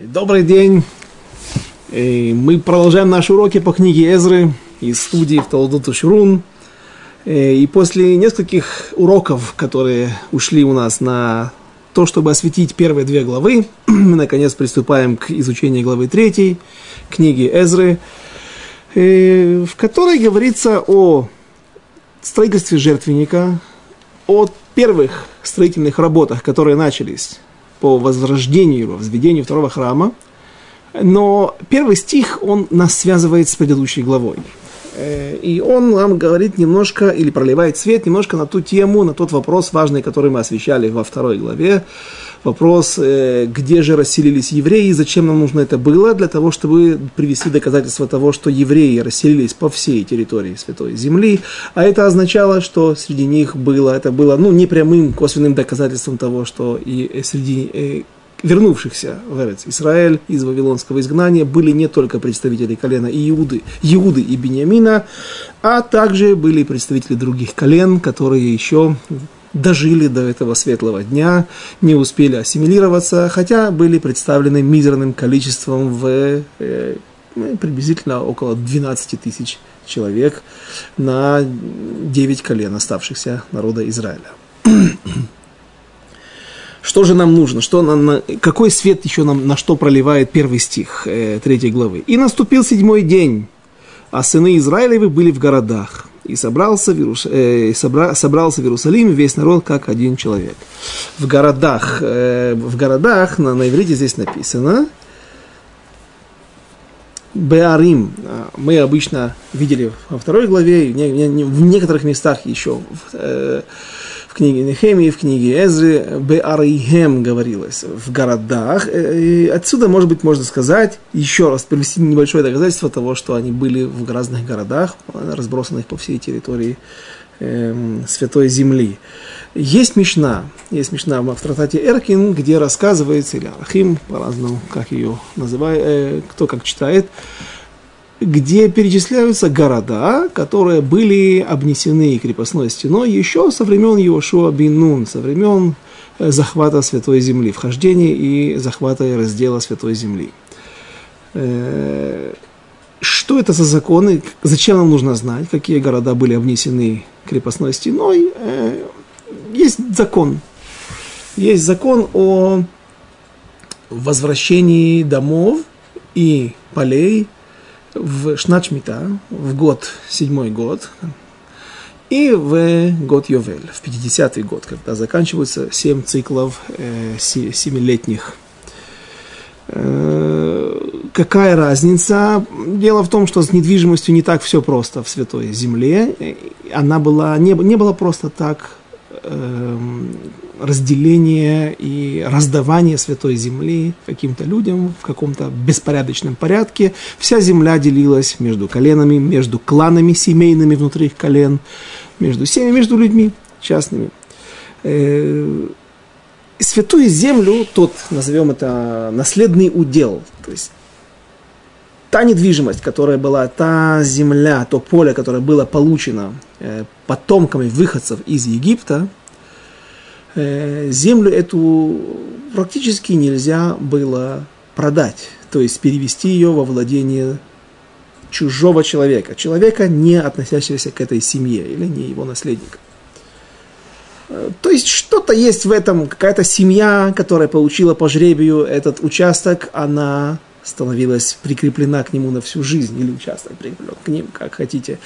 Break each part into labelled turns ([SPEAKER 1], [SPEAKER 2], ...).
[SPEAKER 1] Добрый день. Мы продолжаем наши уроки по книге Эзры из студии в Талдуту Шурун. И после нескольких уроков, которые ушли у нас на то, чтобы осветить первые две главы, мы наконец приступаем к изучению главы третьей книги Эзры, в которой говорится о строительстве жертвенника, о первых строительных работах, которые начались по возрождению его, возведению второго храма. Но первый стих, он нас связывает с предыдущей главой. Э, и он нам говорит немножко, или проливает свет немножко на ту тему, на тот вопрос важный, который мы освещали во второй главе, вопрос, э, где же расселились евреи, и зачем нам нужно это было, для того, чтобы привести доказательства того, что евреи расселились по всей территории Святой Земли, а это означало, что среди них было, это было, ну, непрямым косвенным доказательством того, что и среди э, вернувшихся в Эрец Израиль из Вавилонского изгнания были не только представители колена Иуды, Иуды и Бениамина, а также были представители других колен, которые еще дожили до этого светлого дня, не успели ассимилироваться, хотя были представлены мизерным количеством в э, ну, приблизительно около 12 тысяч человек на 9 колен оставшихся народа Израиля. Что же нам нужно? Что нам, какой свет еще нам на что проливает первый стих э, третьей главы? «И наступил седьмой день, а сыны Израилевы были в городах и собрался в, Иерус... э, собра... собрался в Иерусалим весь народ как один человек. В городах, э, в городах на, на иврите здесь написано Беарим. Мы обычно видели во второй главе, в некоторых местах еще в книге Нехемии, в книге Эзры, Беарихем говорилось, в городах. Э, и отсюда, может быть, можно сказать, еще раз привести небольшое доказательство того, что они были в разных городах, разбросанных по всей территории э, Святой Земли. Есть Мишна, есть Мишна в Трактате Эркин, где рассказывается, или Архим, по-разному, как ее называют, э, кто как читает, где перечисляются города, которые были обнесены крепостной стеной еще со времен Йошуа бин Нун, со времен э, захвата Святой Земли, вхождения и захвата и раздела Святой Земли. Э, что это за законы? Зачем нам нужно знать, какие города были обнесены крепостной стеной? Э, есть закон. Есть закон о возвращении домов и полей в Шначмита, в год, седьмой год, и в год Йовель, в 50-й год, когда заканчиваются семь циклов э, семилетних. Э, какая разница? Дело в том, что с недвижимостью не так все просто в Святой Земле. Она была, не, не было просто так Эм, разделение и раздавание Святой Земли каким-то людям в каком-то беспорядочном порядке. Вся земля делилась между коленами, между кланами семейными внутри их колен, между семьями, между людьми частными. Э, святую землю, тот, назовем это, наследный удел, то есть та недвижимость, которая была, та земля, то поле, которое было получено э, потомками выходцев из Египта, землю эту практически нельзя было продать, то есть перевести ее во владение чужого человека, человека, не относящегося к этой семье или не его наследника. Э, то есть что-то есть в этом, какая-то семья, которая получила по жребию этот участок, она становилась прикреплена к нему на всю жизнь, или участок прикреплен к ним, как хотите.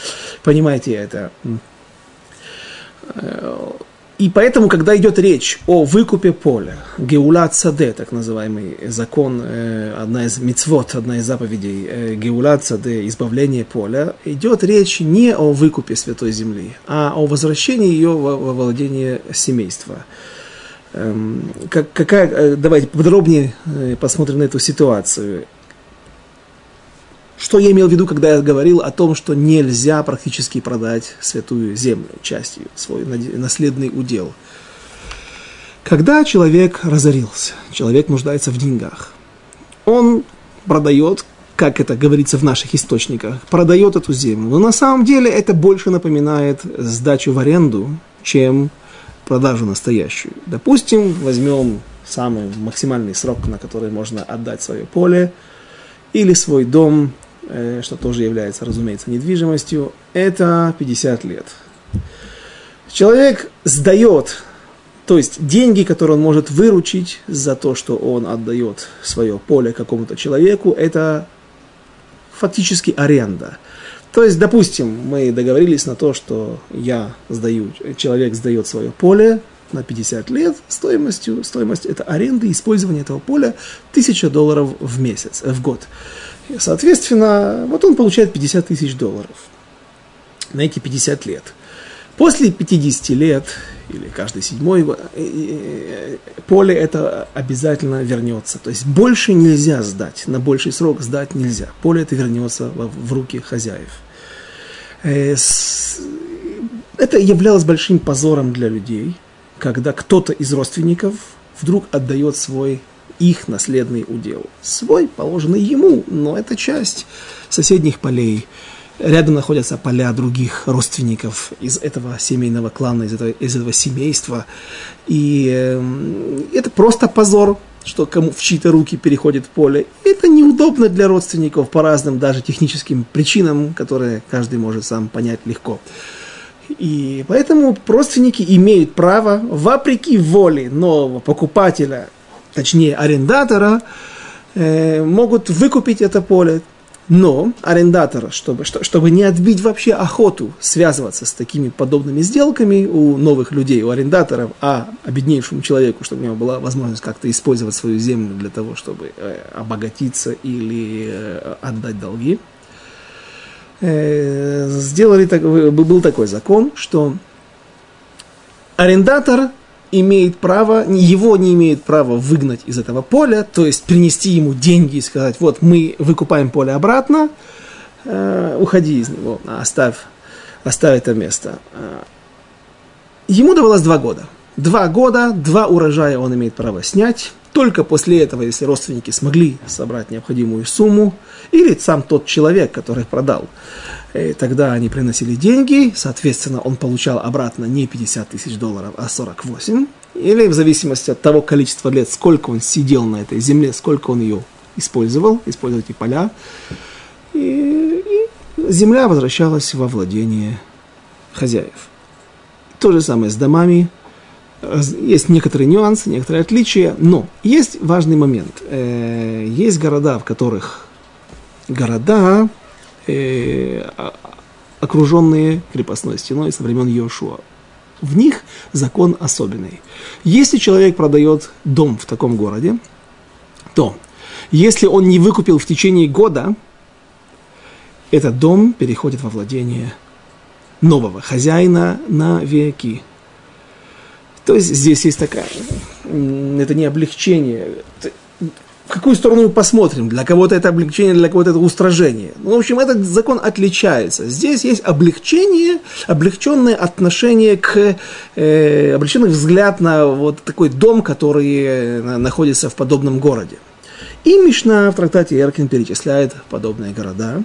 [SPEAKER 1] Понимаете это? И поэтому, когда идет речь о выкупе поля, геулат саде, так называемый закон, э, одна из мицвод, одна из заповедей, э, геулат саде, избавление поля, идет речь не о выкупе святой земли, а о возвращении ее во, во владение семейства. Эм, как, какая, э, давайте подробнее посмотрим на эту ситуацию. Что я имел в виду, когда я говорил о том, что нельзя практически продать святую землю, часть ее, свой наследный удел. Когда человек разорился, человек нуждается в деньгах, он продает, как это говорится в наших источниках, продает эту землю. Но на самом деле это больше напоминает сдачу в аренду, чем продажу настоящую. Допустим, возьмем самый максимальный срок, на который можно отдать свое поле или свой дом, что тоже является, разумеется, недвижимостью, это 50 лет. Человек сдает, то есть деньги, которые он может выручить за то, что он отдает свое поле какому-то человеку, это фактически аренда. То есть, допустим, мы договорились на то, что я сдаю, человек сдает свое поле на 50 лет стоимостью, стоимость это аренды, использование этого поля 1000 долларов в месяц, в год. Соответственно, вот он получает 50 тысяч долларов на эти 50 лет. После 50 лет или каждый седьмой э, э, поле это обязательно вернется. То есть больше нельзя сдать, на больший срок сдать нельзя. Поле это вернется в руки хозяев. Э, это являлось большим позором для людей, когда кто-то из родственников вдруг отдает свой их наследный удел. Свой, положенный ему, но это часть соседних полей. Рядом находятся поля других родственников из этого семейного клана, из этого, из этого семейства. И э, это просто позор, что кому в чьи-то руки переходит поле. Это неудобно для родственников по разным даже техническим причинам, которые каждый может сам понять легко. И поэтому родственники имеют право, вопреки воле нового покупателя, точнее арендатора, э, могут выкупить это поле. Но арендатора, чтобы, чтобы не отбить вообще охоту связываться с такими подобными сделками у новых людей, у арендаторов, а обеднейшему человеку, чтобы у него была возможность как-то использовать свою землю для того, чтобы э, обогатиться или э, отдать долги, сделали был такой закон, что арендатор имеет право, его не имеет права выгнать из этого поля, то есть принести ему деньги и сказать, вот мы выкупаем поле обратно, э, уходи из него, оставь, оставь это место. Э, ему давалось два года. Два года, два урожая он имеет право снять. Только после этого, если родственники смогли собрать необходимую сумму, или сам тот человек, который продал, и тогда они приносили деньги, соответственно, он получал обратно не 50 тысяч долларов, а 48. Или в зависимости от того количества лет, сколько он сидел на этой земле, сколько он ее использовал, использовал эти поля. И, и земля возвращалась во владение хозяев. То же самое с домами. Есть некоторые нюансы, некоторые отличия, но есть важный момент. Э, есть города, в которых города э, окруженные крепостной стеной со времен Йошуа. В них закон особенный. Если человек продает дом в таком городе, то если он не выкупил в течение года, этот дом переходит во владение нового хозяина на веки. То есть здесь есть такая, это не облегчение, в какую сторону мы посмотрим. Для кого-то это облегчение, для кого-то это устражение. Ну, в общем, этот закон отличается. Здесь есть облегчение, облегченное отношение к, э, облегченный взгляд на вот такой дом, который э, находится в подобном городе. И Мишна в трактате Эркин перечисляет подобные города.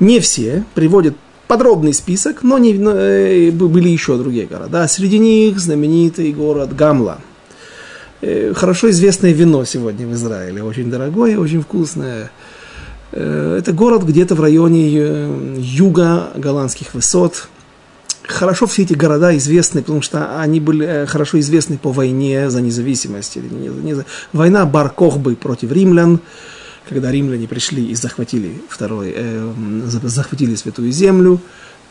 [SPEAKER 1] Не все, приводит подробный список, но, не, э, были еще другие города. Среди них знаменитый город Гамла – Э, хорошо известное вино сегодня в Израиле, очень дорогое, очень вкусное. Э, это город где-то в районе юга голландских высот. Хорошо все эти города известны, потому что они были хорошо известны по войне за независимость. Война Бар-Кохбы против римлян, когда римляне пришли и захватили, второй, э, захватили Святую Землю.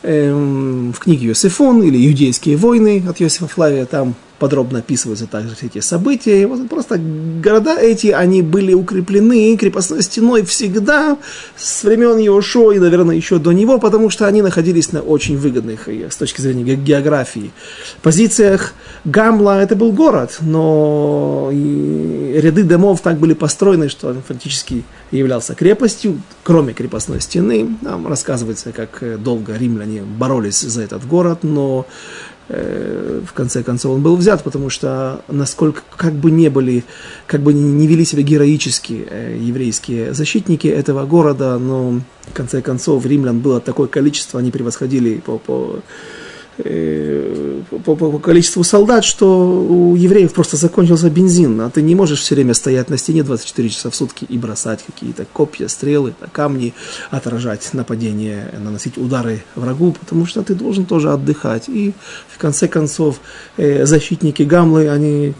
[SPEAKER 1] Э, в книге Йосифон или «Юдейские войны» от Йосифа Флавия там подробно описываются также все эти события. И вот просто города эти, они были укреплены крепостной стеной всегда с времен Иошуа и, наверное, еще до него, потому что они находились на очень выгодных, с точки зрения географии, позициях. Гамла это был город, но ряды домов так были построены, что он фактически являлся крепостью, кроме крепостной стены. Там рассказывается, как долго римляне боролись за этот город, но Э, в конце концов он был взят, потому что насколько как бы не были, как бы не вели себя героически э, еврейские защитники этого города, но в конце концов римлян было такое количество, они превосходили по, по э, по, по, по количеству солдат, что у евреев просто закончился бензин, а ты не можешь все время стоять на стене 24 часа в сутки и бросать какие-то копья, стрелы, камни, отражать нападения, наносить удары врагу, потому что ты должен тоже отдыхать. И в конце концов э, защитники Гамлы, они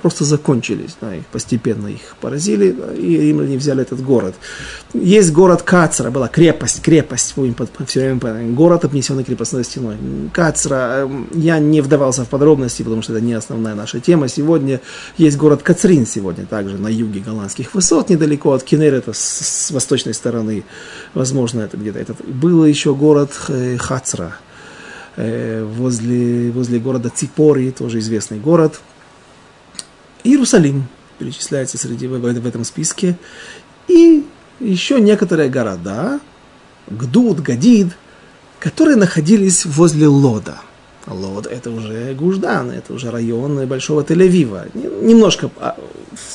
[SPEAKER 1] просто закончились, да, их постепенно их поразили, и римляне взяли этот город. Есть город Кацра, была крепость, крепость, будем все время город, обнесенный крепостной стеной. Кацра, эм, я не вдавался в подробности, потому что это не основная наша тема. Сегодня есть город Кацрин сегодня, также на юге голландских высот, недалеко от Кенерета, с, с восточной стороны, возможно, это где-то. Этот. Был еще город э, Хацра, э, возле, возле города Ципори, тоже известный город – Иерусалим перечисляется среди, в, в этом списке. И еще некоторые города, Гдуд, Гадид, которые находились возле Лода. Лод – это уже Гуждан, это уже район Большого Тель-Авива. Немножко а,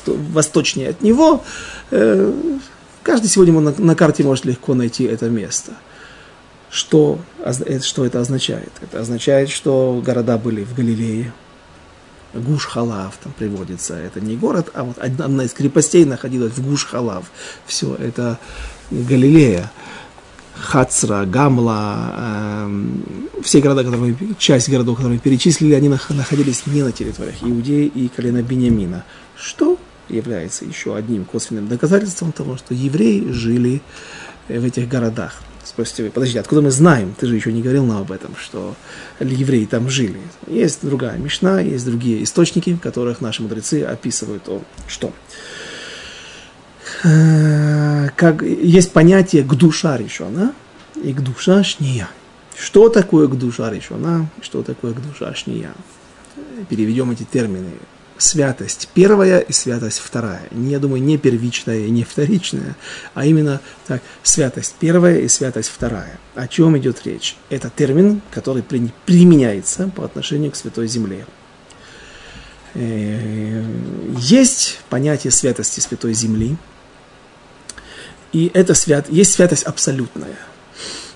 [SPEAKER 1] восточнее от него. Э, каждый сегодня на, карте может легко найти это место. Что, э, что это означает? Это означает, что города были в Галилее, Гуш-Халав там приводится. Это не город, а вот одна из крепостей находилась в Гуш-Халав. Все, это Галилея. Хацра, Гамла, э, все города, которые, часть городов, которые перечислили, они находились не на территориях Иудеи и колена Бениамина, что является еще одним косвенным доказательством того, что евреи жили в этих городах. Спросите вы, подожди, откуда мы знаем? Ты же еще не говорил нам об этом, что евреи там жили. Есть другая мешна, есть другие источники, в которых наши мудрецы описывают то, что э, как есть понятие гдуша решена и гдуша шния. Что такое гдуша решена, что такое гдуша шния? Переведем эти термины святость первая и святость вторая. Я думаю, не первичная и не вторичная, а именно так, святость первая и святость вторая. О чем идет речь? Это термин, который при, применяется по отношению к Святой Земле. Э, есть понятие святости Святой Земли, и это свят, есть святость абсолютная.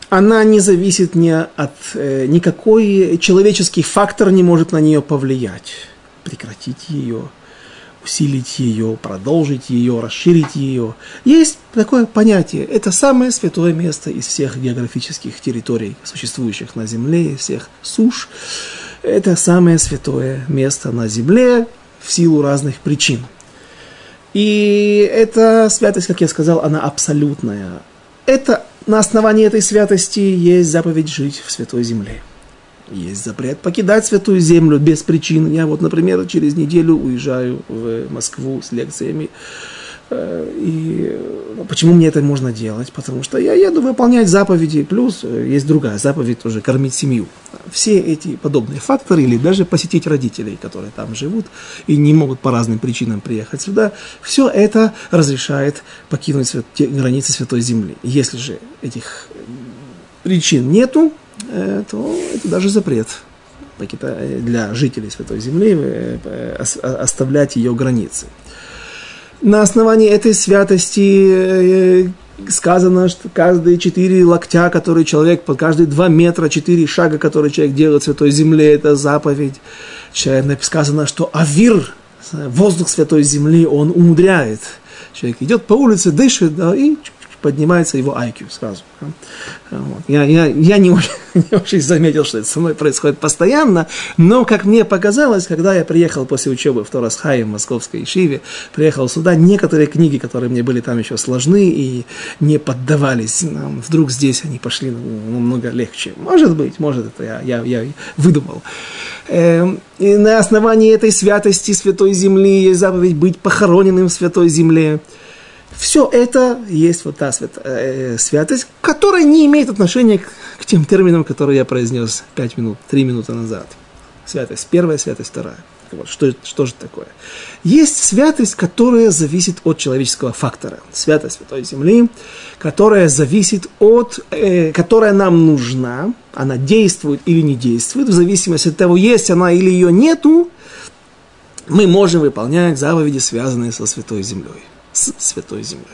[SPEAKER 1] Она не зависит ни от, э, никакой человеческий фактор не может на нее повлиять прекратить ее, усилить ее, продолжить ее, расширить ее. Есть такое понятие. Это самое святое место из всех географических территорий, существующих на Земле, из всех суш. Это самое святое место на Земле в силу разных причин. И эта святость, как я сказал, она абсолютная. Это на основании этой святости есть заповедь жить в святой земле. Есть запрет покидать святую землю без причин. Я вот, например, через неделю уезжаю в Москву с лекциями. Э, и почему мне это можно делать? Потому что я еду выполнять заповеди, плюс э, есть другая заповедь тоже кормить семью. Все эти подобные факторы, или даже посетить родителей, которые там живут и не могут по разным причинам приехать сюда, все это разрешает покинуть границы Святой Земли. Если же этих причин нету, Э, то это даже запрет для жителей Святой Земли э, оставлять ее границы. На основании этой святости э, сказано, что каждые четыре локтя, которые человек, по каждые два метра, четыре шага, которые человек делает в Святой Земле, это заповедь. Сказано, что авир, воздух Святой Земли, он умудряет. Человек идет по улице, дышит, да, и поднимается его IQ сразу. Вот. Я, я, я не, очень, не очень заметил, что это со мной происходит постоянно, но, как мне показалось, когда я приехал после учебы в Торасхае, в Московской Ишиве, приехал сюда, некоторые книги, которые мне были там еще сложны и не поддавались, вдруг здесь они пошли намного легче. Может быть, может, это я, я, я выдумал. Эм, и на основании этой святости Святой Земли есть заповедь быть похороненным в Святой Земле. Все это есть вот та свят, э, святость, которая не имеет отношения к, к тем терминам, которые я произнес 5 минут, 3 минуты назад. Святость первая, святость вторая. Вот, что, что же такое? Есть святость, которая зависит от человеческого фактора. Святость Святой Земли, которая зависит от, э, которая нам нужна, она действует или не действует, в зависимости от того, есть она или ее нету, мы можем выполнять заповеди, связанные со Святой Землей с Святой Землей.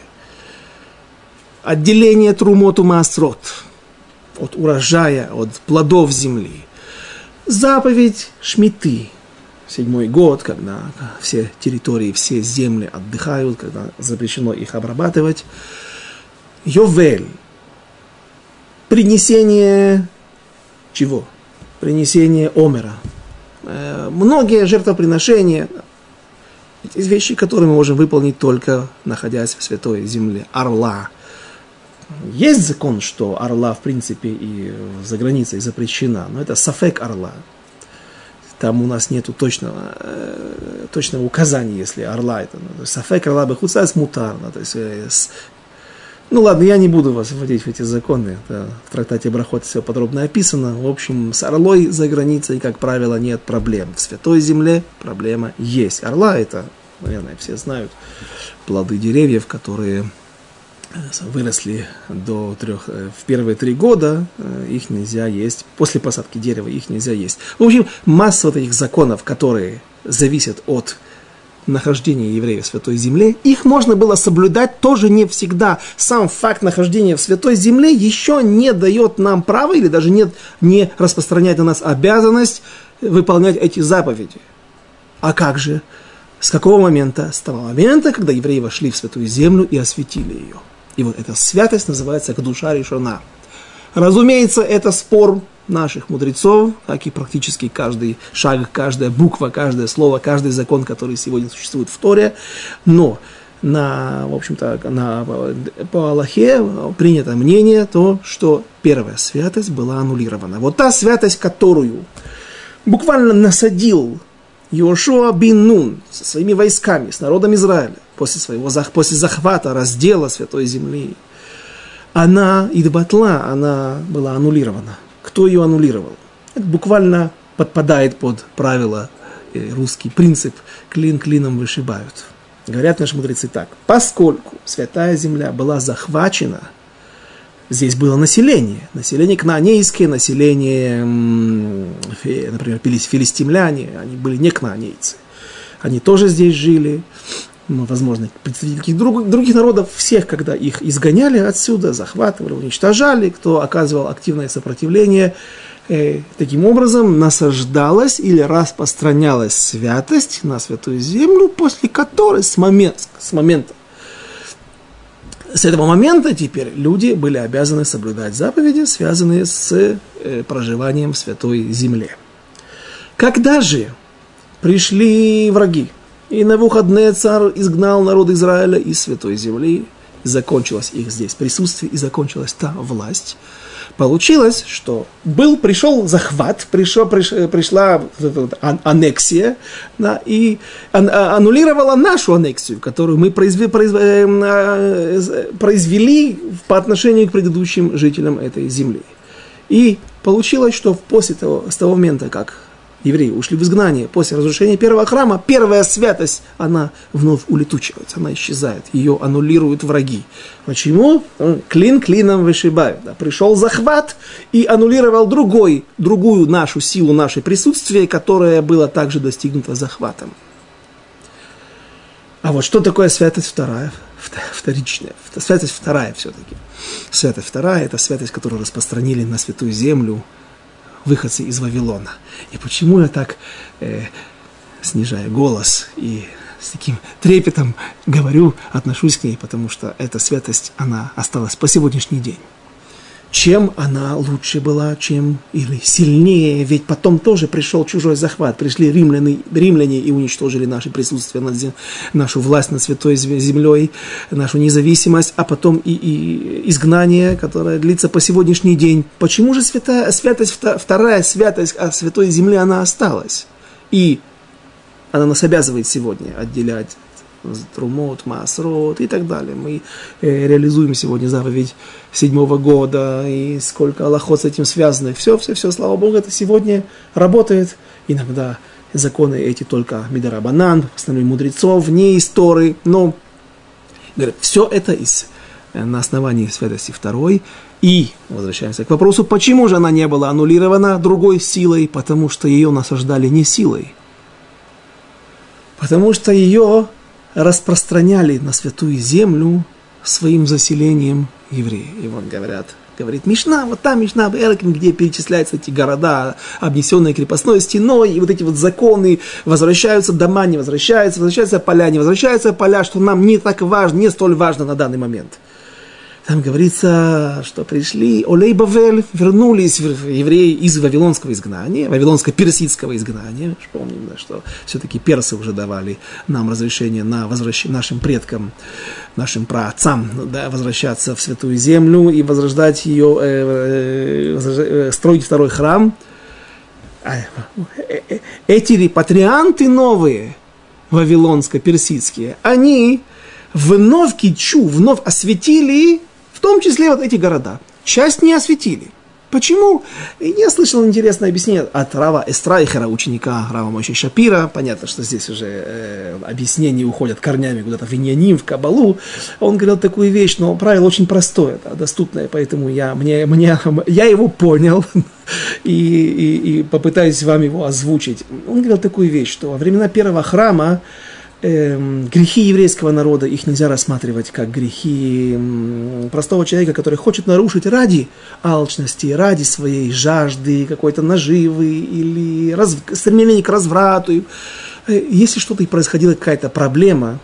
[SPEAKER 1] Отделение трумоту масрот от урожая, от плодов земли. заповедь Шмиты, седьмой год, когда все территории, все земли отдыхают, когда запрещено их обрабатывать. Йовель. Принесение чего? Принесение омера. Э, многие жертвоприношения, эти вещи, которые мы можем выполнить только находясь в святой земле. Орла. Есть закон, что орла, в принципе, и за границей запрещена, но это сафек орла. Там у нас нету точного, э, точного указания, если орла это. Сафек орла бы хуцас мутарно. То есть, э, ну ладно, я не буду вас вводить в эти законы. Это в трактате Брахот все подробно описано. В общем, с орлой за границей, как правило, нет проблем. В Святой Земле проблема есть. Орла это, наверное, все знают, плоды деревьев, которые выросли до трех, э, в первые три года, э, их нельзя есть, после посадки дерева их нельзя есть. В общем, масса вот этих законов, которые зависят от нахождения евреев в Святой Земле, их можно было соблюдать тоже не всегда. Сам факт нахождения в Святой Земле еще не дает нам права или даже нет, не распространяет на нас обязанность выполнять эти заповеди. А как же? С какого момента? С того момента, когда евреи вошли в Святую Землю и осветили ее. И вот эта святость называется душа решена. Разумеется, это спор наших мудрецов, как и практически каждый шаг, каждая буква, каждое слово, каждый закон, который сегодня существует в Торе. Но на, в общем-то, на, по Аллахе принято мнение то, что первая святость была аннулирована. Вот та святость, которую буквально насадил Йошуа бин Нун со своими войсками, с народом Израиля, после своего после захвата, раздела Святой Земли, она, Идбатла, она была аннулирована. Кто ее аннулировал? Это буквально подпадает под правило, э, русский принцип «клин клином вышибают». Говорят наши мудрецы так. Поскольку Святая Земля была захвачена – здесь было население. Население кнаанейское, население, например, филистимляне, они были не кнаанейцы. Они тоже здесь жили. Возможно, представители других, других народов, всех, когда их изгоняли отсюда, захватывали, уничтожали, кто оказывал активное сопротивление, э, таким образом насаждалась или распространялась святость на святую землю, после которой с момента, с момента с этого момента теперь люди были обязаны соблюдать заповеди, связанные с э, проживанием в Святой Земле. Когда же пришли враги, и на выходные царь изгнал народ Израиля из Святой Земли, закончилось их здесь присутствие и закончилась та власть, Получилось, что был, пришел захват, пришел, приш, пришла аннексия, да, и а, аннулировала нашу аннексию, которую мы произвели, э, произвели по отношению к предыдущим жителям этой земли. И получилось, что после того, с того момента, как евреи ушли в изгнание после разрушения первого храма, первая святость, она вновь улетучивается, она исчезает, ее аннулируют враги. Почему? Клин клином вышибают. Да. Пришел захват и аннулировал другой, другую нашу силу, наше присутствие, которое было также достигнуто захватом. А вот что такое святость вторая? Вторичная. Святость вторая все-таки. Святость вторая – это святость, которую распространили на святую землю – выходцы из Вавилона. И почему я так, э, снижая голос и с таким трепетом говорю, отношусь к ней, потому что эта святость, она осталась по сегодняшний день чем она лучше была, чем или сильнее, ведь потом тоже пришел чужой захват, пришли римляне, римляне и уничтожили наше присутствие, над нашу власть над святой землей, нашу независимость, а потом и, и изгнание, которое длится по сегодняшний день. Почему же святая, святость, вторая святость о святой земле, она осталась? И она нас обязывает сегодня отделять трумот, масрот и так далее. Мы э, реализуем сегодня заповедь седьмого года, и сколько аллахот с этим связаны. Все, все, все, слава Богу, это сегодня работает. Иногда законы эти только Мидарабанан, постановление мудрецов, не истории, но говорят, все это из, э, на основании святости второй. И возвращаемся к вопросу, почему же она не была аннулирована другой силой, потому что ее насаждали не силой. Потому что ее распространяли на святую землю своим заселением евреи. И вот говорят говорит Мишна, вот там Мишна Элкин, где перечисляются эти города, обнесенные крепостной стеной, и вот эти вот законы, возвращаются дома, не возвращаются, возвращаются поля, не возвращаются поля, что нам не так важно, не столь важно на данный момент. Там говорится, что пришли Олей Бавель, вернулись евреи из вавилонского изгнания, вавилонско-персидского изгнания. Помним, да, что все-таки персы уже давали нам разрешение на возвращ... нашим предкам, нашим праотцам да, возвращаться в Святую Землю и возрождать ее, э, э, строить второй храм. Э, э, эти репатрианты новые, вавилонско-персидские, они вновь кичу, вновь осветили том числе вот эти города. Часть не осветили. Почему? Я слышал интересное объяснение от Рава Эстрайхера, ученика Рава Мойши Шапира. Понятно, что здесь уже э, объяснения уходят корнями куда-то в Иньяним, в Кабалу. Он говорил такую вещь, но правило очень простое, да, доступное, поэтому я, мне, мне, я его понял и, и, и попытаюсь вам его озвучить. Он говорил такую вещь, что во времена первого храма э, грехи еврейского народа, их нельзя рассматривать как грехи простого человека, который хочет нарушить ради алчности, ради своей жажды, какой-то наживы или раз, стремления к разврату. Э, если что-то и происходила какая-то проблема,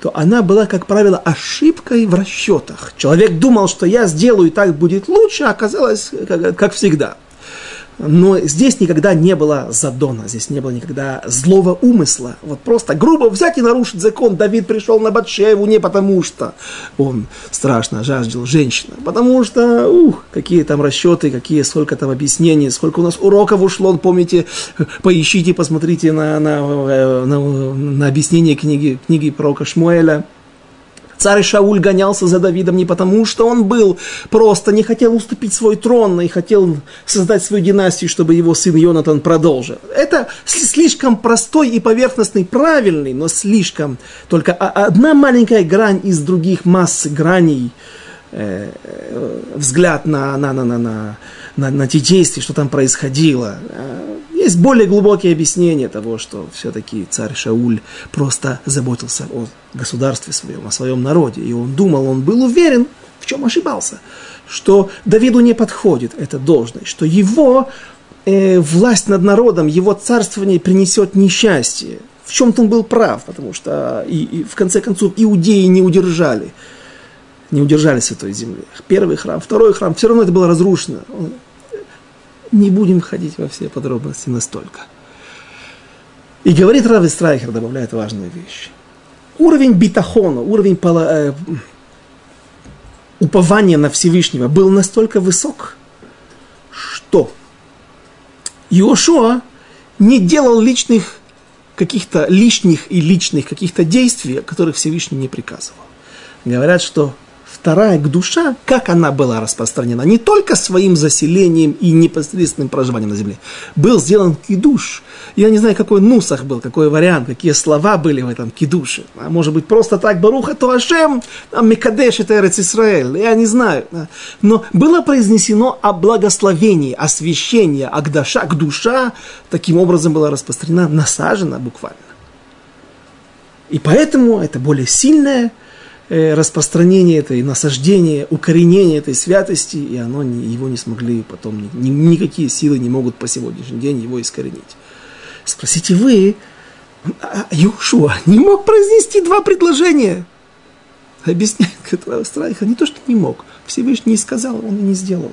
[SPEAKER 1] то она была, как правило, ошибкой в расчетах. Человек думал, что я сделаю, и так будет лучше, а оказалось, как, как всегда – но здесь никогда не было задона, здесь не было никогда злого умысла. Вот просто грубо взять и нарушить закон. Давид пришел на Батшеву не потому, что он страшно жаждал женщину, а потому что, ух, какие там расчеты, какие, сколько там объяснений, сколько у нас уроков ушло, помните, поищите, посмотрите на, на, э, на, на объяснение книги, книги пророка Шмуэля. Царь Шауль гонялся за Давидом не потому, что он был просто, не хотел уступить свой трон и хотел создать свою династию, чтобы его сын Йонатан продолжил. Это слишком простой и поверхностный, правильный, но слишком. Только одна маленькая грань из других масс граней, э, э, взгляд на, на, на, на, на, на, на те действия, что там происходило. Есть более глубокие объяснения того, что все-таки царь Шауль просто заботился о государстве своем, о своем народе. И он думал, он был уверен, в чем ошибался, что Давиду не подходит эта должность, что его э, власть над народом, его царствование принесет несчастье. В чем-то он был прав, потому что и, и, в конце концов иудеи не удержали, не удержали Святой Земли. Первый храм, второй храм, все равно это было разрушено. Он не будем входить во все подробности настолько. И говорит Рави Страйхер, добавляет важную вещь. Уровень битахона, уровень пола, э, упования на Всевышнего был настолько высок, что Иошуа не делал личных каких-то лишних и личных каких-то действий, которых Всевышний не приказывал. Говорят, что вторая к душа, как она была распространена, не только своим заселением и непосредственным проживанием на земле, был сделан кидуш. Я не знаю, какой нусах был, какой вариант, какие слова были в этом кидуше. А может быть, просто так, Баруха то Ашем, а Мекадеш это Эрец Исраэль, я не знаю. Но было произнесено о благословении, освящении, Агдаша, к душа, таким образом была распространена, насажена буквально. И поэтому это более сильное – распространение этой, насаждение, укоренение этой святости, и оно, его не смогли потом, ни, никакие силы не могут по сегодняшний день его искоренить. Спросите вы, а, а Юшуа не мог произнести два предложения? Объясняет Страйха, не то, что не мог, Всевышний не сказал, он и не сделал.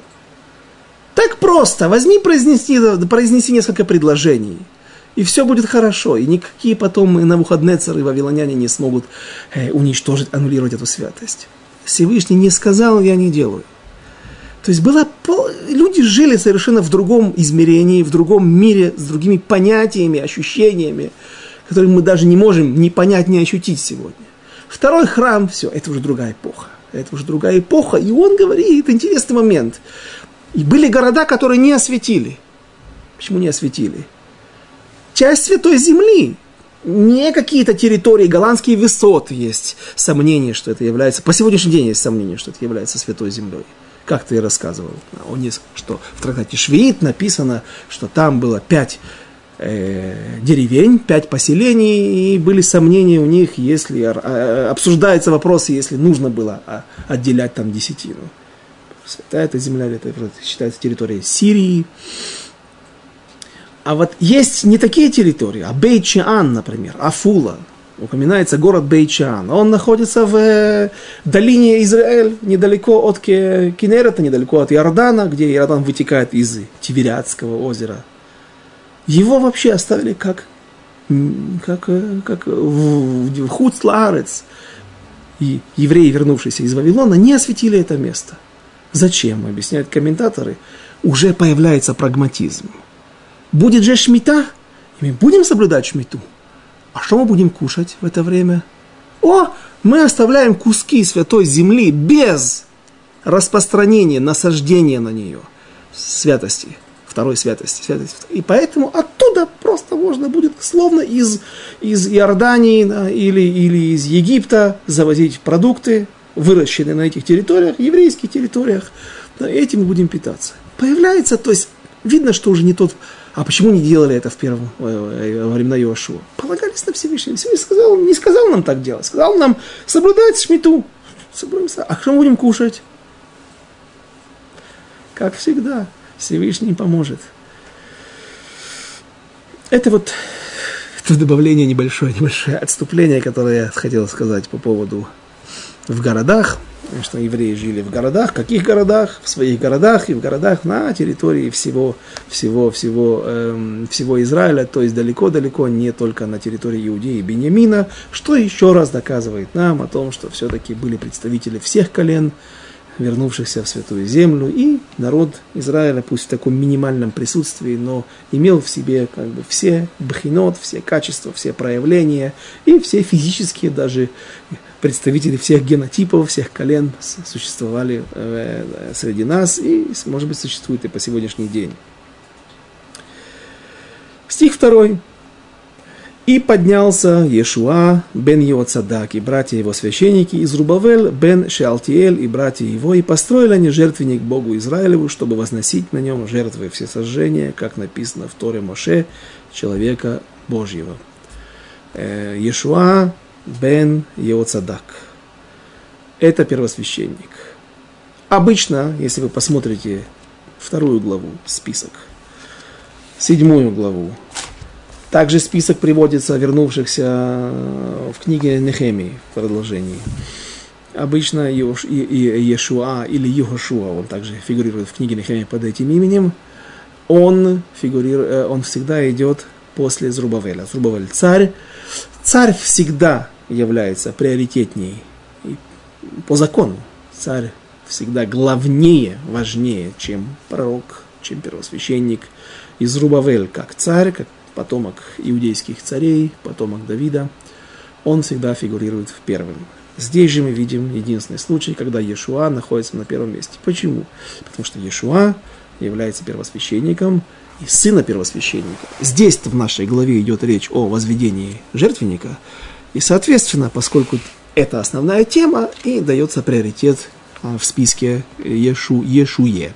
[SPEAKER 1] Так просто, возьми, произнеси, произнеси несколько предложений – и все будет хорошо, и никакие потом на выходные цары вавилоняне не смогут э, уничтожить, аннулировать эту святость. Всевышний не сказал, я не делаю. То есть было, люди жили совершенно в другом измерении, в другом мире, с другими понятиями, ощущениями, которые мы даже не можем ни понять, ни ощутить сегодня. Второй храм, все, это уже другая эпоха. Это уже другая эпоха, и он говорит, интересный момент. И были города, которые не осветили. Почему не осветили? Часть Святой Земли. Не какие-то территории, голландские высоты есть сомнение, что это является, по сегодняшний день есть сомнение, что это является Святой Землей. Как ты и рассказывал, о что в трактате Швеит написано, что там было пять э, деревень, пять поселений, и были сомнения у них, если э, обсуждается вопрос, если нужно было а, отделять там десятину. святая эта земля, это считается территорией Сирии. А вот есть не такие территории, а Бейчан, например, Афула, упоминается город Бейчан. Он находится в э, долине Израиль, недалеко от Кинерета, недалеко от Иордана, где Иордан вытекает из Тивериадского озера. Его вообще оставили как, как, э, как в Хуцларец. И евреи, вернувшиеся из Вавилона, не осветили это место. Зачем, объясняют комментаторы, уже появляется прагматизм. Будет же шмита, и мы будем соблюдать шмиту. А что мы будем кушать в это время? О, мы оставляем куски святой земли без распространения, насаждения на нее святости, второй святости, святости. И поэтому оттуда просто можно будет словно из, из Иордании да, или, или из Египта завозить продукты, выращенные на этих территориях, еврейских территориях, да, этим мы будем питаться. Появляется, то есть видно, что уже не тот а почему не делали это в первом, э, э, во времена Иошуа? Полагались на Всевышнего. Всевышний сказал, не сказал нам так делать. Сказал нам соблюдать шмиту. А что мы будем кушать? Как всегда, Всевышний поможет. Это вот это добавление небольшое, небольшое отступление, которое я хотел сказать по поводу в городах – что евреи жили в городах. В каких городах? В своих городах и в городах на территории всего, всего, всего, эм, всего Израиля, то есть далеко-далеко, не только на территории Иудеи и Бениамина, что еще раз доказывает нам о том, что все-таки были представители всех колен, вернувшихся в Святую Землю, и народ Израиля, пусть в таком минимальном присутствии, но имел в себе как бы все бхинот, все качества, все проявления и все физические даже представители всех генотипов, всех колен существовали э, среди нас и, может быть, существуют и по сегодняшний день. Стих второй. И поднялся Иешуа, бен Йоцадак, и братья его священники, из Рубавель, бен Шеалтиэль, и братья его, и построили они жертвенник Богу Израилеву, чтобы возносить на нем жертвы все сожжения, как написано в Торе Моше, человека Божьего. Э, Иешуа, бен Йоцадак. Это первосвященник. Обычно, если вы посмотрите вторую главу, список, седьмую главу, также список приводится вернувшихся в книге Нехемии в продолжении. Обычно Иешуа или Йehошуа, он также фигурирует в книге Нехемии под этим именем, он, фигурирует, э, он всегда идет после Зрубавеля. Зрубавель царь. Царь всегда является приоритетней и по закону. Царь всегда главнее, важнее, чем пророк, чем первосвященник. Из Рубавель как царь, как потомок иудейских царей, потомок Давида, он всегда фигурирует в первом. Здесь же мы видим единственный случай, когда Иешуа находится на первом месте. Почему? Потому что Иешуа является первосвященником и сына первосвященника. Здесь в нашей главе идет речь о возведении жертвенника, и, соответственно, поскольку это основная тема, и дается приоритет а, в списке Ешу, Ешуе.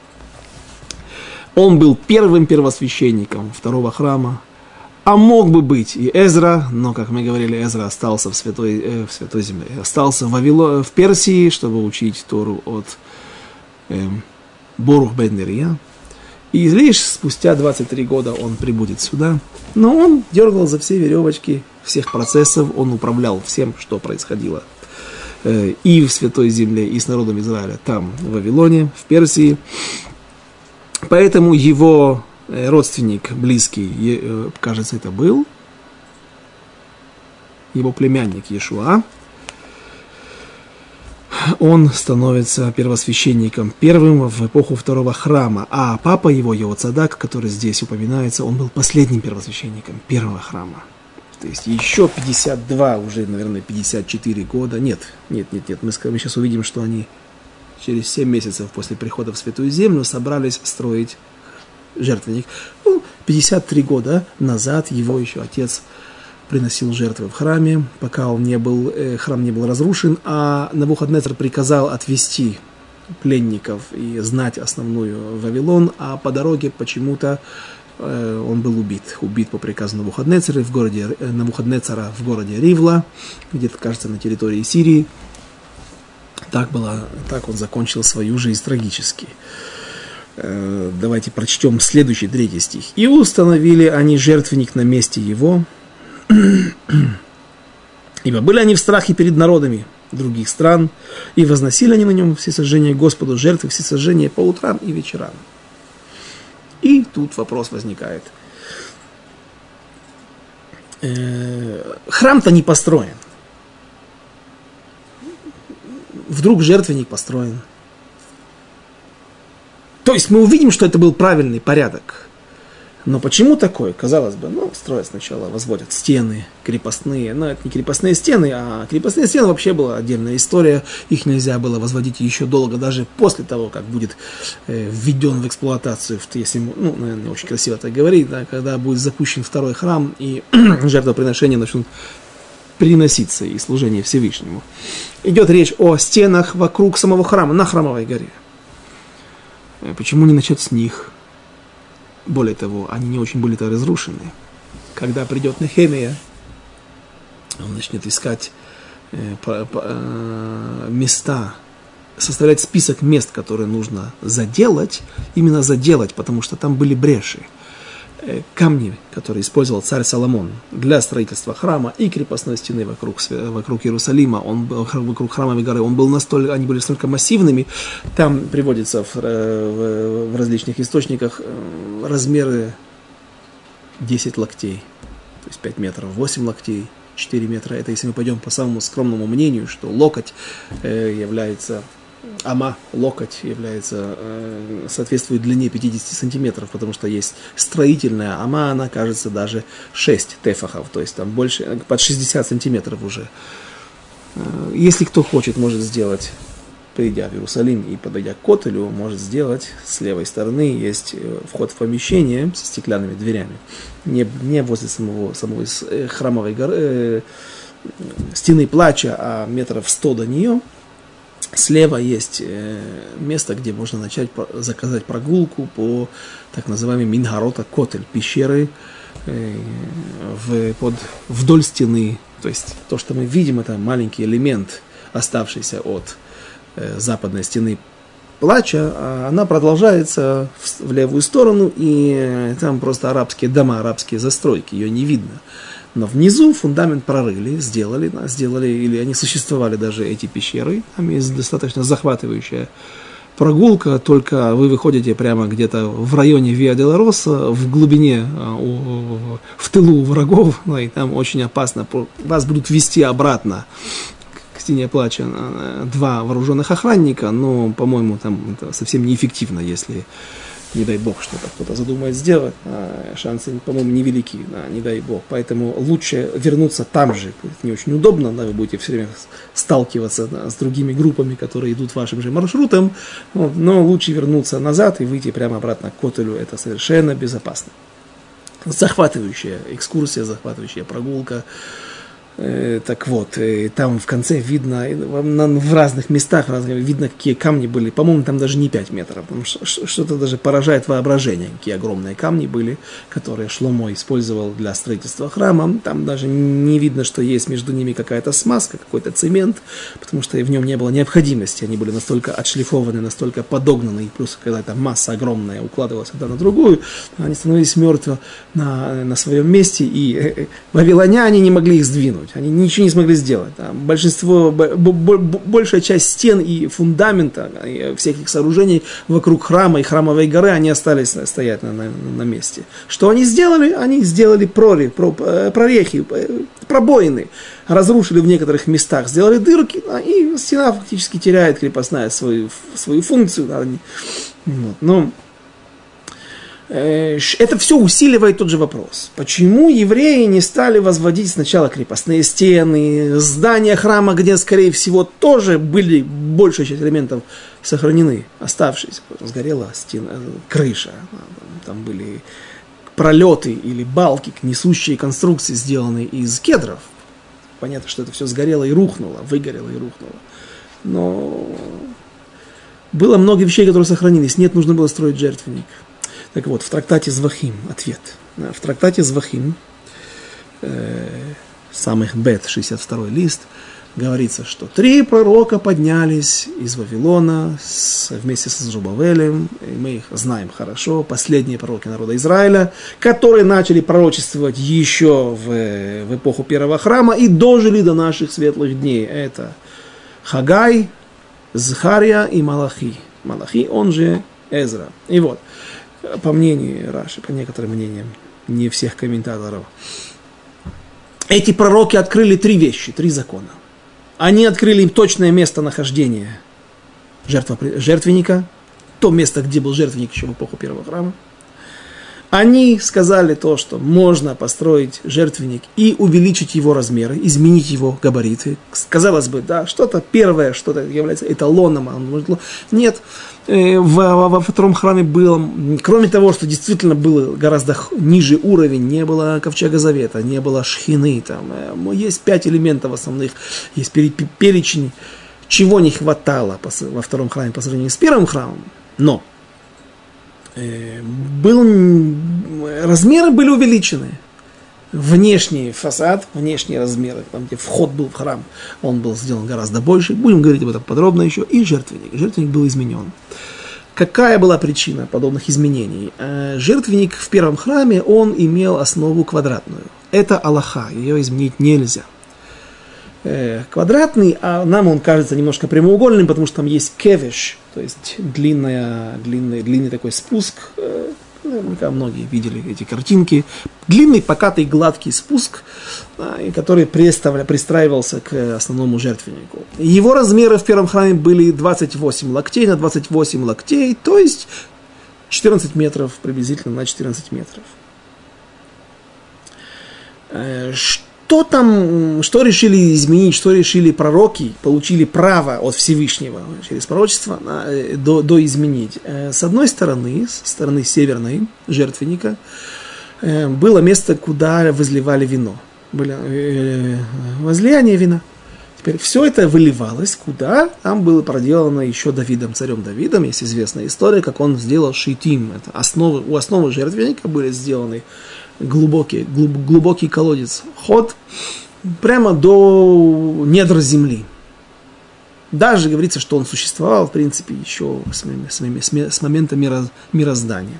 [SPEAKER 1] Он был первым первосвященником второго храма, а мог бы быть и Эзра, но, как мы говорили, Эзра остался в Святой, э, в святой Земле, остался в, Вавило, в Персии, чтобы учить Тору от э, Борух Бен И лишь спустя 23 года он прибудет сюда. Но он дергал за все веревочки всех процессов, он управлял всем, что происходило э, и в Святой Земле, и с народом Израиля, там, в Вавилоне, в Персии. Поэтому его Э, родственник близкий, э, кажется, это был его племянник Иешуа, он становится первосвященником первым в эпоху второго храма, а папа его, его цадак, который здесь упоминается, он был последним первосвященником первого храма. То есть еще 52, уже, наверное, 54 года. Нет, нет, нет, нет. Мы, мы сейчас увидим, что они через 7 месяцев после прихода в Святую Землю собрались строить жертвенник. Ну, 53 года назад его еще отец приносил жертвы в храме, пока он не был, э, храм не был разрушен, а Навуходнецер приказал отвести пленников и знать основную Вавилон, а по дороге почему-то э, он был убит. Убит по приказу Навуходнецера в городе, э, Навуходнецера в городе Ривла, где-то, кажется, на территории Сирии. Так, было, так он закончил свою жизнь трагически. Давайте прочтем следующий третий стих. «И установили они жертвенник на месте его, ибо были они в страхе перед народами других стран, и возносили они на нем все сожжения Господу, жертвы все сожжения по утрам и вечерам». И тут вопрос возникает. Э, храм-то не построен. Вдруг жертвенник построен – то есть мы увидим, что это был правильный порядок. Но почему такой? Казалось бы, ну, строят сначала, возводят стены крепостные. Но это не крепостные стены, а крепостные стены вообще была отдельная история. Их нельзя было возводить еще долго, даже после того, как будет э, введен в эксплуатацию, если, ну, наверное, очень красиво так говорить, да, когда будет запущен второй храм и жертвоприношения начнут приноситься и служение Всевышнему. Идет речь о стенах вокруг самого храма, на храмовой горе. Э, почему не начать с них? Более того, они не очень были-то разрушены. Когда придет Нехемия, он начнет искать э, э, места, составлять список мест, которые нужно заделать, именно заделать, потому что там были бреши. Э, камни, которые использовал царь Соломон для строительства храма и крепостной стены вокруг, вокруг Иерусалима, он, вокруг храмовой горы, он был настолько, они были настолько массивными, там приводится в, в, в различных источниках э, размеры 10 локтей, то есть 5 метров, 8 локтей, 4 метра. Это если мы пойдем по самому скромному мнению, что локоть э, является ама, локоть, является, э, соответствует длине 50 сантиметров, потому что есть строительная ама, она кажется даже 6 тефахов, то есть там больше, под 60 сантиметров уже. Э, если кто хочет, может сделать, придя в Иерусалим и подойдя к Котелю, может сделать с левой стороны, есть э, вход в помещение со стеклянными дверями, не, не возле самого, самого храмовой горы, э, стены плача, а метров 100 до нее – Слева есть э, место, где можно начать заказать прогулку по так называемой Мингарота Котель, пещеры э, в, под, вдоль стены. То есть то, что мы видим, это маленький элемент, оставшийся от э, западной стены плача, а она продолжается в, в левую сторону, и там просто арабские дома, арабские застройки, ее не видно. Но внизу фундамент прорыли, сделали, сделали, или они существовали даже эти пещеры. Там есть достаточно захватывающая прогулка, только вы выходите прямо где-то в районе Виа Делароса, в глубине, а, в тылу врагов, и там очень опасно. Вас будут вести обратно к стене плача э, два вооруженных охранника, но, по-моему, там это совсем неэффективно, если не дай бог, что-то кто-то задумает сделать, а шансы, по-моему, невелики, да, не дай бог. Поэтому лучше вернуться там же, будет не очень удобно, да, вы будете все время сталкиваться да, с другими группами, которые идут вашим же маршрутом, вот, но лучше вернуться назад и выйти прямо обратно к Котелю, это совершенно безопасно. Захватывающая экскурсия, захватывающая прогулка, так вот, э, там в конце видно, в разных местах видно, какие камни были. По-моему, там даже не 5 метров. Что-то даже поражает воображение, какие огромные камни были, которые Шломо использовал для строительства храма. Там даже не видно, что есть между ними какая-то смазка, какой-то цемент, потому что в нем не было необходимости. Они были настолько отшлифованы, настолько подогнаны, и плюс какая-то масса огромная укладывалась одна на другую, они становились мертвы на, на своем месте, и э, вавилоняне не могли их сдвинуть сделать. Они ничего не смогли сделать. Большинство, большая часть стен и фундамента всех этих сооружений вокруг храма и храмовой горы, они остались стоять на, на, на месте. Что они сделали? Они сделали прорехи, э, прорехи, э, пробоины, разрушили в некоторых местах, сделали дырки, и стена фактически теряет крепостная свою, свою функцию. Вот. Но Э, это все усиливает тот же вопрос. Почему евреи не стали возводить сначала крепостные стены, здания храма, где, скорее всего, тоже были большая часть элементов сохранены, оставшиеся. Сгорела стена, крыша, там были пролеты или балки, несущие конструкции, сделанные из кедров. Понятно, что это все сгорело и рухнуло, выгорело и рухнуло. Но было много вещей, которые сохранились. Нет, нужно было строить жертвенник. Так вот, в трактате Звахим ответ. В трактате Звахим, э, самых бет, 62 лист, говорится, что три пророка поднялись из Вавилона с, вместе с Зубавелем, и мы их знаем хорошо, последние пророки народа Израиля, которые начали пророчествовать еще в, в эпоху первого храма и дожили до наших светлых дней. Это Хагай, Захария и Малахи. Малахи, он же Эзра. И вот, по мнению Раши, по некоторым мнениям, не всех комментаторов, эти пророки открыли три вещи, три закона. Они открыли им точное место нахождения жертва, жертвенника, то место, где был жертвенник еще в эпоху первого храма. Они сказали то, что можно построить жертвенник и увеличить его размеры, изменить его габариты. Казалось бы, да, что-то первое, что-то является эталоном. А нет, э, в, во втором храме было, кроме того, что действительно был гораздо ниже уровень, не было ковчега завета, не было шхины, там, э, есть пять элементов основных, есть перечень, чего не хватало во втором храме по сравнению с первым храмом, но был, размеры были увеличены. Внешний фасад, внешние размеры, там, где вход был в храм, он был сделан гораздо больше. Будем говорить об этом подробно еще. И жертвенник. Жертвенник был изменен. Какая была причина подобных изменений? Э, жертвенник в первом храме, он имел основу квадратную. Это Аллаха, ее изменить нельзя – Э, квадратный, а нам он кажется немножко прямоугольным, потому что там есть кевиш, то есть длинная, длинный, длинный такой спуск. Э, наверняка многие видели эти картинки. Длинный, покатый, гладкий спуск, который пристраивался к основному жертвеннику. Его размеры в первом храме были 28 локтей на 28 локтей, то есть 14 метров, приблизительно на 14 метров. Что там, что решили изменить, что решили пророки, получили право от Всевышнего через пророчество э, до, до изменить. Э, с одной стороны, с стороны северной жертвенника, э, было место, куда возливали вино. Были возлияние вина. Теперь все это выливалось куда? Там было проделано еще Давидом, царем Давидом. Есть известная история, как он сделал шитим. Это основы, у основы жертвенника были сделаны глубокий, глуб, глубокий колодец, ход прямо до недр земли. Даже говорится, что он существовал, в принципе, еще с, с, с момента мироздания.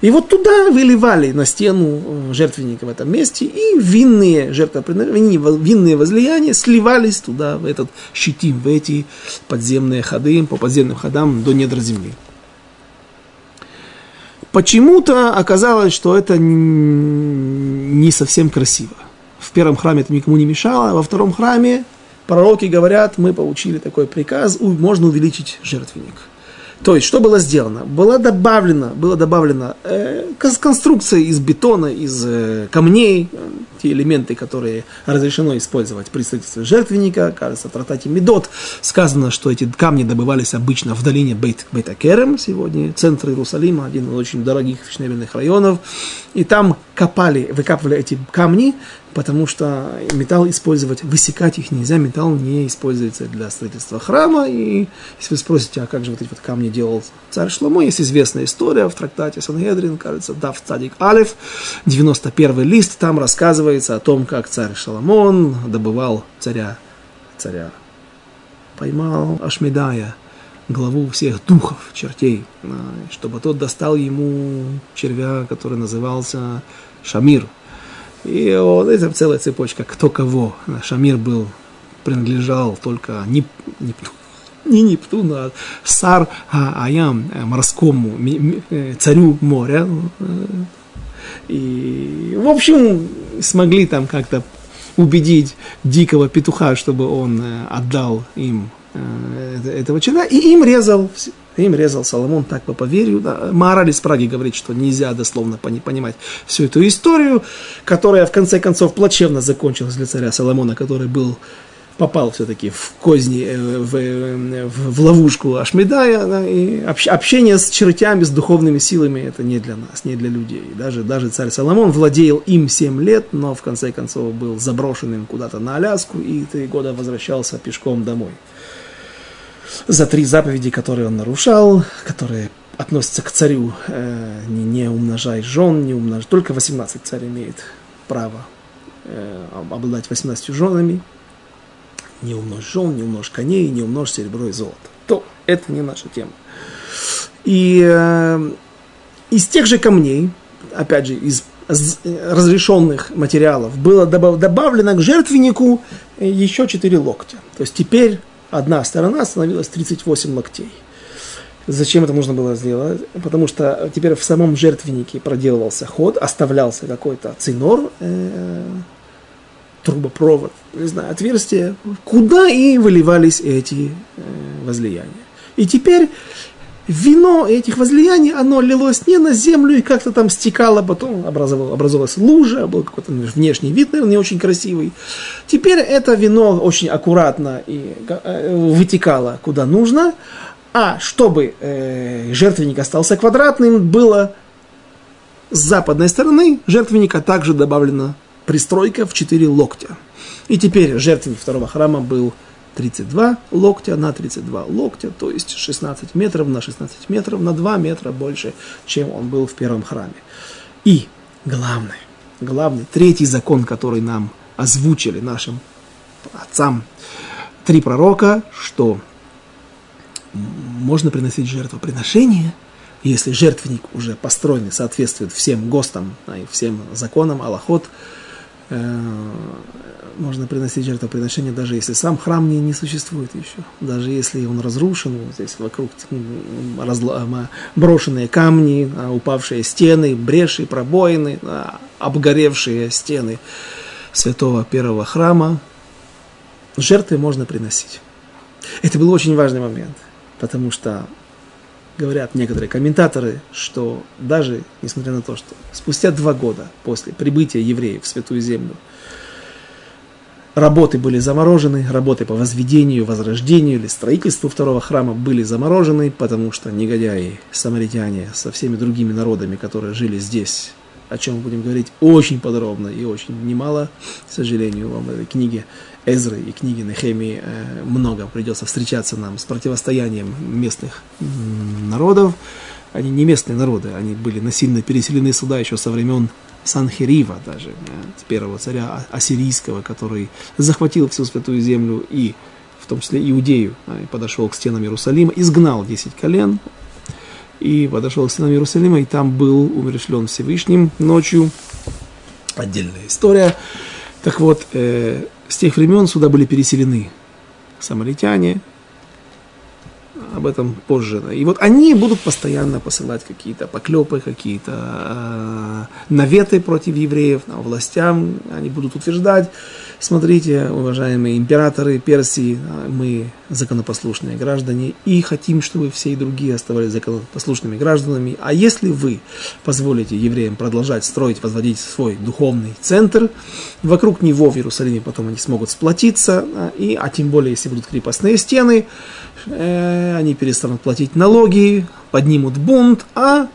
[SPEAKER 1] И вот туда выливали на стену э, жертвенника в этом месте, и винные жертвоприношения, винные возлияния сливались туда, в этот щитим, в эти подземные ходы, по подземным ходам до недр земли. Почему-то оказалось, что это не совсем красиво. В первом храме это никому не мешало, во втором храме пророки говорят, мы получили такой приказ, можно увеличить жертвенник. То есть, что было сделано? Было добавлено, было добавлено э, конструкция из бетона, из э, камней, э, те элементы, которые разрешено использовать при строительстве жертвенника, кажется, в Тратате Медот сказано, что эти камни добывались обычно в долине Бейт, Бейт-Акерем, сегодня центр Иерусалима, один из очень дорогих фешнебельных районов, и там копали, выкапывали эти камни, потому что металл использовать, высекать их нельзя, металл не используется для строительства храма. И если вы спросите, а как же вот эти вот камни делал царь Шломо, есть известная история в трактате Сангедрин, кажется, Дав Цадик Алиф, 91 лист, там рассказывается о том, как царь Шаламон добывал царя, царя, поймал Ашмедая, главу всех духов, чертей, чтобы тот достал ему червя, который назывался Шамир, и вот это целая цепочка, кто кого. Шамир был, принадлежал только не, не, не Нептуну, а Сар Аям, э, морскому э, царю моря. И, в общем, смогли там как-то убедить дикого петуха, чтобы он э, отдал им этого червя, и им резал им резал Соломон так по поверью. Да. Маораль из Праги говорит, что нельзя дословно понимать всю эту историю, которая в конце концов плачевно закончилась для царя Соломона, который был попал все-таки в козни, э, в, э, в, в ловушку Ашмедая, да, и общение с чертями, с духовными силами, это не для нас, не для людей. Даже, даже царь Соломон владел им 7 лет, но в конце концов был заброшенным куда-то на Аляску и три года возвращался пешком домой за три заповеди, которые он нарушал, которые относятся к царю. Э, не, не умножай жен, не умножай. Только 18 царь имеет право э, обладать 18 женами. Не умножь жен, не умножь коней, не умножь серебро и золото. То это не наша тема. И э, из тех же камней, опять же, из разрешенных материалов было добавлено к жертвеннику еще 4 локтя. То есть теперь одна сторона становилась 38 локтей. Зачем это нужно было сделать? Потому что теперь в самом жертвеннике проделывался ход, оставлялся какой-то цинор, э, трубопровод, не знаю, отверстие, куда и выливались эти э, возлияния. И теперь вино этих возлияний, оно лилось не на землю и как-то там стекало, потом образовалась, лужа, был какой-то внешний вид, наверное, не очень красивый. Теперь это вино очень аккуратно и э, вытекало куда нужно, а чтобы э, жертвенник остался квадратным, было с западной стороны жертвенника также добавлена пристройка в 4 локтя. И теперь жертвенник второго храма был 32 локтя на 32 локтя, то есть 16 метров на 16 метров, на 2 метра больше, чем он был в первом храме. И главный, главный, третий закон, который нам озвучили нашим отцам, три пророка, что можно приносить жертвоприношение, если жертвенник уже построенный соответствует всем ГОСТам и всем законам, Аллахот, э, можно приносить жертвоприношение, даже если сам храм не, не существует еще. Даже если он разрушен, вот здесь вокруг разло, брошенные камни, а, упавшие стены, бреши, пробоины, а, обгоревшие стены святого первого храма, жертвы можно приносить. Это был очень важный момент, потому что говорят некоторые комментаторы, что даже несмотря на то, что спустя два года после прибытия евреев в Святую Землю – Работы были заморожены, работы по возведению, возрождению или строительству второго храма были заморожены, потому что негодяи, самаритяне со всеми другими народами, которые жили здесь, о чем мы будем говорить очень подробно и очень немало, к сожалению, вам этой книге Эзры и книги Нехемии э, много придется встречаться нам с противостоянием местных народов. Они не местные народы, они были насильно переселены сюда еще со времен Санхерива даже, первого царя ассирийского, который захватил всю святую землю и в том числе Иудею, и подошел к стенам Иерусалима, изгнал 10 колен, и подошел к стенам Иерусалима, и там был умершлен Всевышним ночью. Отдельная история. Так вот, э, с тех времен сюда были переселены самаритяне, об этом позже. И вот они будут постоянно посылать какие-то поклепы, какие-то э, наветы против евреев, на властям. Они будут утверждать, смотрите, уважаемые императоры Персии, мы законопослушные граждане и хотим, чтобы все и другие оставались законопослушными гражданами. А если вы позволите евреям продолжать строить, возводить свой духовный центр, вокруг него в Иерусалиме потом они смогут сплотиться, а, и, а тем более, если будут крепостные стены, э, они перестанут платить налоги, поднимут бунт, а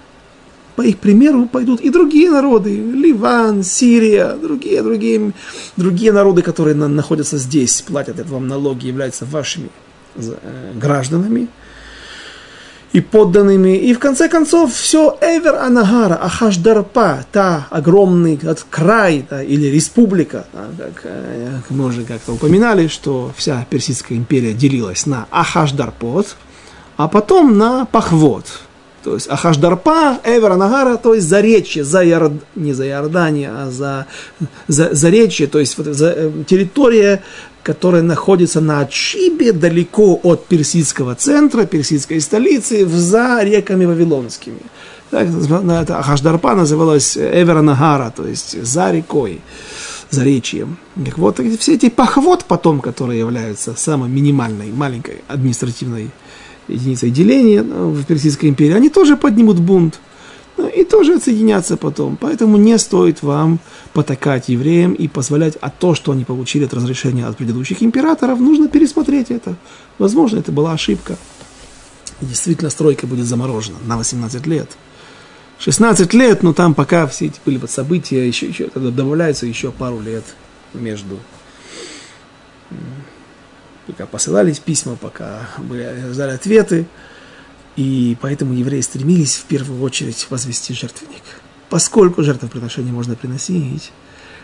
[SPEAKER 1] по их примеру пойдут и другие народы, Ливан, Сирия, другие, другие, другие народы, которые находятся здесь, платят вам налоги, являются вашими э, гражданами и подданными. И в конце концов все Эвер Анагара, Ахашдарпа, та огромный край да, или республика, да, э, как мы уже как-то упоминали, что вся Персидская империя делилась на Ахашдарпот, а потом на Пахвот – то есть Ахашдарпа, Эвер Нагара, то есть заречье, за Ярд... не за Иордания, а за, за заречье, то есть вот, за, э, территория, которая находится на Чибе, далеко от персидского центра, персидской столицы, за реками Вавилонскими. Так, это Ахашдарпа называлась Эвер Нагара, то есть за рекой за речием. Так вот, все эти похвод потом, которые являются самой минимальной, маленькой административной единицей деления в Персидской империи, они тоже поднимут бунт и тоже отсоединятся потом. Поэтому не стоит вам потакать евреям и позволять, а то, что они получили от разрешения от предыдущих императоров, нужно пересмотреть это. Возможно, это была ошибка. Действительно, стройка будет заморожена на 18 лет. 16 лет, но там пока все эти были события, еще, еще добавляется еще пару лет между пока посылались письма, пока были, ждали ответы. И поэтому евреи стремились в первую очередь возвести жертвенник. Поскольку жертвоприношение можно приносить,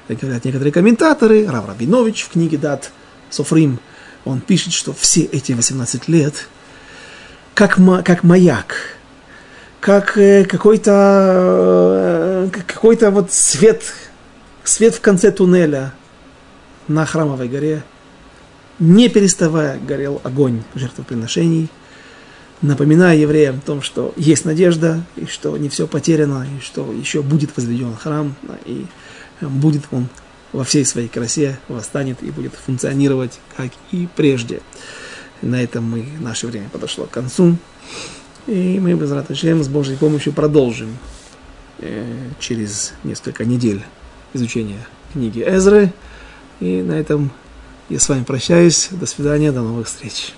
[SPEAKER 1] как говорят некоторые комментаторы, Рав Рабинович в книге «Дат Софрим» он пишет, что все эти 18 лет, как, как маяк, как э, какой-то э, какой-то вот свет, свет в конце туннеля на храмовой горе, не переставая горел огонь жертвоприношений, напоминая евреям о том, что есть надежда, и что не все потеряно, и что еще будет возведен храм, и будет он во всей своей красе восстанет и будет функционировать, как и прежде. На этом мы, наше время подошло к концу. И мы, без с Божьей помощью продолжим э, через несколько недель изучения книги Эзры. И на этом я с вами прощаюсь. До свидания, до новых встреч.